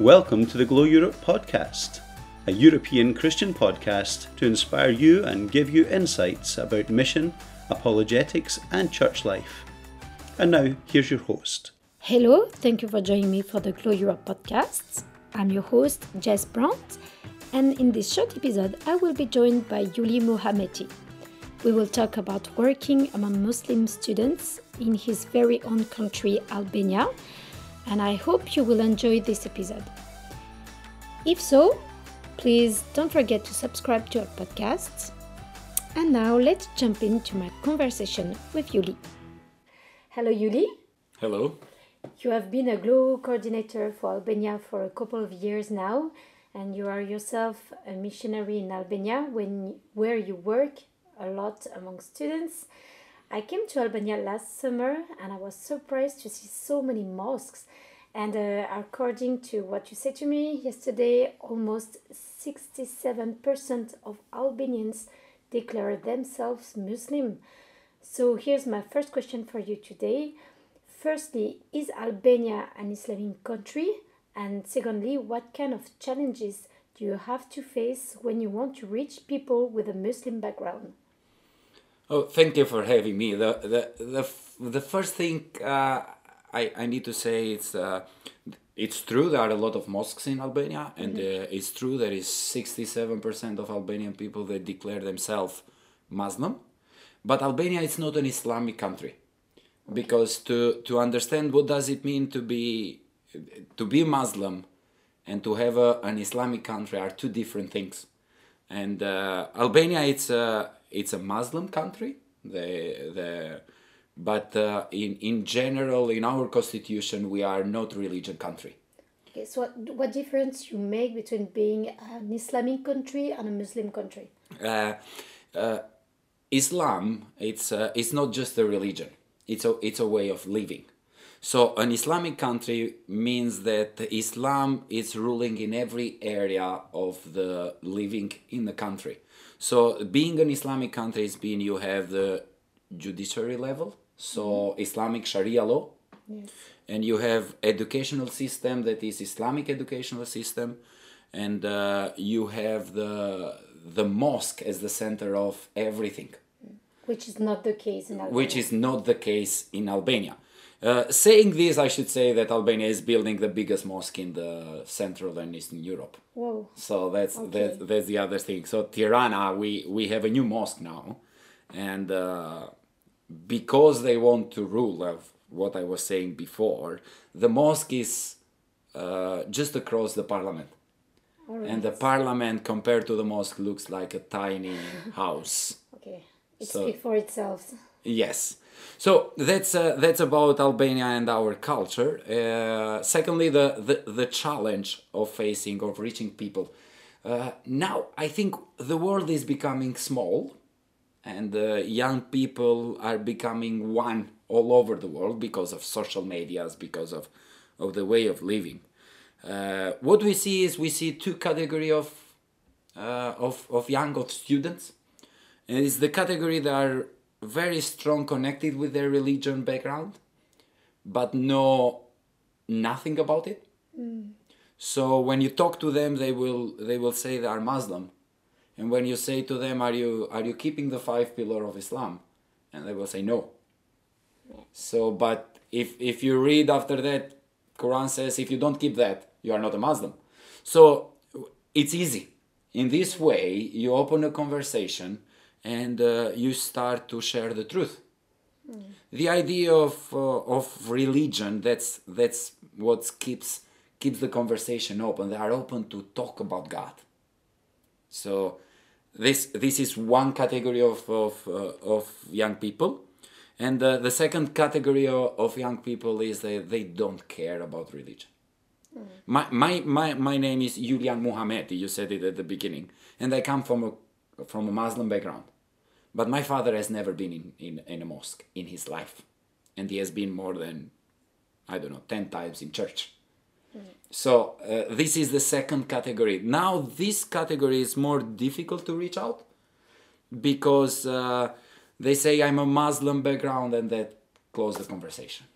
Welcome to the Glow Europe podcast, a European Christian podcast to inspire you and give you insights about mission, apologetics, and church life. And now, here's your host. Hello, thank you for joining me for the Glow Europe podcast. I'm your host, Jess Brandt, and in this short episode, I will be joined by Yuli Muhameti. We will talk about working among Muslim students in his very own country, Albania, and I hope you will enjoy this episode. If so, please don't forget to subscribe to our podcast. And now let's jump into my conversation with Yuli. Hello, Yuli. Hello. You have been a Glow coordinator for Albania for a couple of years now, and you are yourself a missionary in Albania when, where you work a lot among students. I came to Albania last summer and I was surprised to see so many mosques. And uh, according to what you said to me yesterday, almost 67% of Albanians declare themselves Muslim. So here's my first question for you today. Firstly, is Albania an Islamic country? And secondly, what kind of challenges do you have to face when you want to reach people with a Muslim background? Oh, thank you for having me. The the the, the first thing uh, I I need to say it's uh, it's true there are a lot of mosques in Albania, and uh, it's true there is sixty seven percent of Albanian people that declare themselves Muslim, but Albania is not an Islamic country, because to to understand what does it mean to be to be Muslim, and to have a, an Islamic country are two different things, and uh, Albania it's a it's a Muslim country. The the but uh, in in general in our constitution we are not religion country. Okay, so what, what difference you make between being an Islamic country and a Muslim country? Uh, uh, Islam it's uh, it's not just a religion. It's a it's a way of living. So an Islamic country means that Islam is ruling in every area of the living in the country. So being an Islamic country is being you have the judiciary level, so Islamic Sharia law, and you have educational system that is Islamic educational system, and uh, you have the the mosque as the center of everything, Which is not the case in Albania. which is not the case in Albania. Uh, saying this, I should say that Albania is building the biggest mosque in the Central and Eastern Europe. Whoa. So that's Okay. that's that's the other thing. So Tirana, we we have a new mosque now, and uh, because they want to rule of what I was saying before, the mosque is uh, just across the parliament, right. and the parliament compared to the mosque looks like a tiny house. okay. It so- speaks for itself. Yes. So that's uh, that's about Albania and our culture. Uh, secondly, the, the the challenge of facing of reaching people. Uh, now I think the world is becoming small, and uh, young people are becoming one all over the world because of social medias, because of of the way of living. Uh, what we see is we see two category of uh, of of young of students. And it's the category that are very strong connected with their religion background, but know nothing about it. Mm. So when you talk to them, they will they will say they are Muslim, and when you say to them, "Are you are you keeping the five pillar of Islam?" and they will say no. So, but if if you read after that, Quran says if you don't keep that, you are not a Muslim. So it's easy. In this way, you open a conversation and uh, you start to share the truth. The idea of uh, of religion that's that's what keeps keeps the conversation open. They are open to talk about God. So this this is one category of of, uh, of young people, and uh, the second category of, young people is that they don't care about religion. My, my, my, my name is Juljan Muhameti. You said it at the beginning, and I come from a from a Muslim background, but my father has never been in, in, in a mosque in his life, and he has been more than I don't know ten times in church. So uh, this is the second category. Now this category is more difficult to reach out because uh, they say I'm a Muslim background and that close the conversation.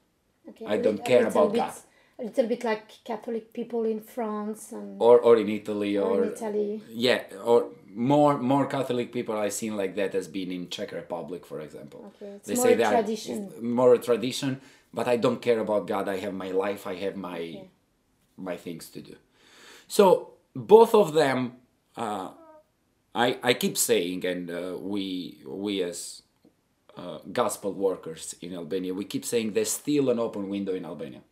Okay. I don't care about bit, God. a little bit like Catholic people in France and or or in Italy or, or in Italy. Yeah, or more more Catholic people I've seen like that has been in Czech Republic, for example. Okay, it's they more say a that tradition. more a tradition, but I don't care about God. I have my life. I have my Okay. my things to do. So both of them, uh, I I keep saying, and uh, we we as uh, gospel workers in Albania, we keep saying there's still an open window in Albania.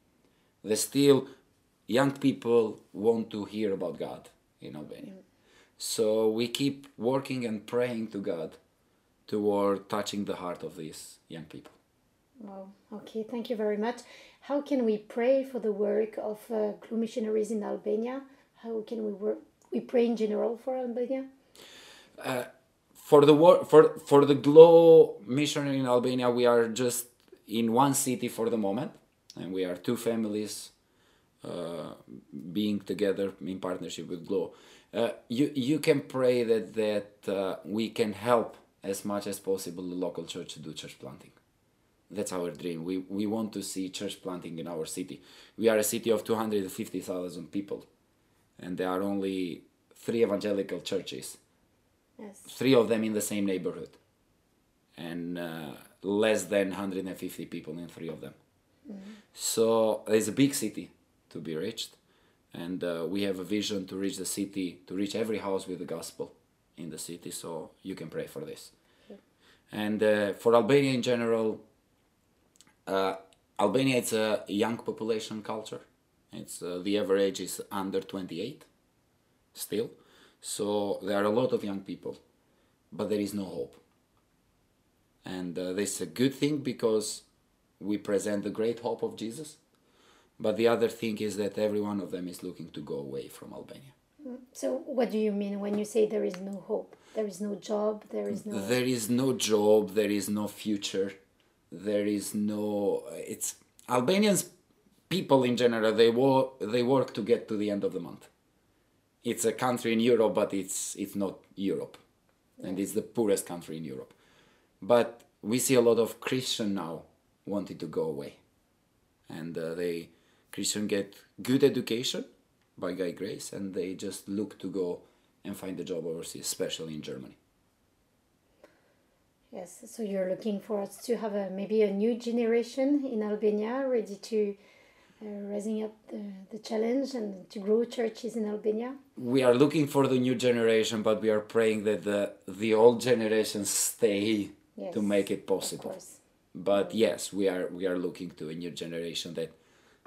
There's still young people want to hear about God in Albania. So we keep working and praying to God toward touching the heart of these young people. Wow. Okay, thank you very much. How can we pray for the work of uh, missionaries in Albania? How can we work? We pray in general for Albania. for the war for for the glow missionary in albania we are just in one city for the moment and we are two families uh, being together in partnership with glow uh, you you can pray that that uh, we can help as much as possible the local church to do church planting. That's our dream. We we want to see church planting in our city. We are a city of 250,000 people and there are only three evangelical churches. Yes. three of them in the same neighborhood and uh, less than 150 people in three of them. So it's a big city to be reached and uh, we have a vision to reach the city to reach every house with the gospel in the city so you can pray for this and uh, for albania in general uh, albania it's a young population culture it's uh, the average is under 28 still. So there are a lot of young people, but there is no hope. And uh, this is a good thing because we present the great hope of Jesus. But the other thing is that every one of them is looking to go away from Albania. So, what do you mean when you say there is no hope? There is no job. There is no. There is no job, there is no future, there is no. It's Albanians people in general. They work. They work to get to the end of the month. It's a country in Europe, but it's it's not Europe, and it's the poorest country in Europe. But we see a lot of Christian now wanting to go away, and uh, they Christian get good education by Guy Grace, and they just look to go and find a job overseas, especially in Germany. Yes. So you're looking for us to have a maybe a new generation in Albania ready to uh, raising up the, the challenge and to grow churches in Albania. we are looking for the new generation, but we are praying that the the old generation stay Yes, to make it possible. But yes, we are we are looking to a new generation that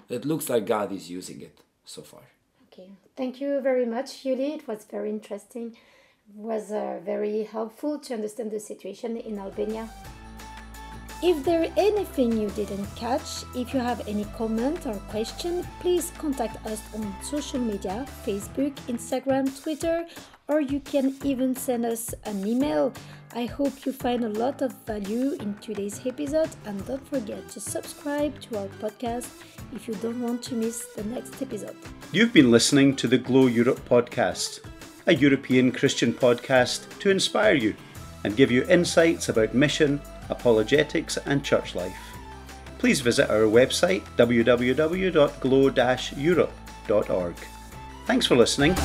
that looks like God is using it so far. Okay. Thank you very much, Yuli. It was very interesting. It was uh, very helpful to understand the situation in Albania. If there anything you didn't catch, if you have any comment or question, please contact us on social media Facebook, Instagram, Twitter, or you can even send us an email. I hope you find a lot of value in today's episode and don't forget to subscribe to our podcast if you don't want to miss the next episode. You've been listening to the Glow Europe podcast, a European Christian podcast to inspire you and give you insights about mission, apologetics, and church life. Please visit our website www.glow-europe.org. Thanks for listening.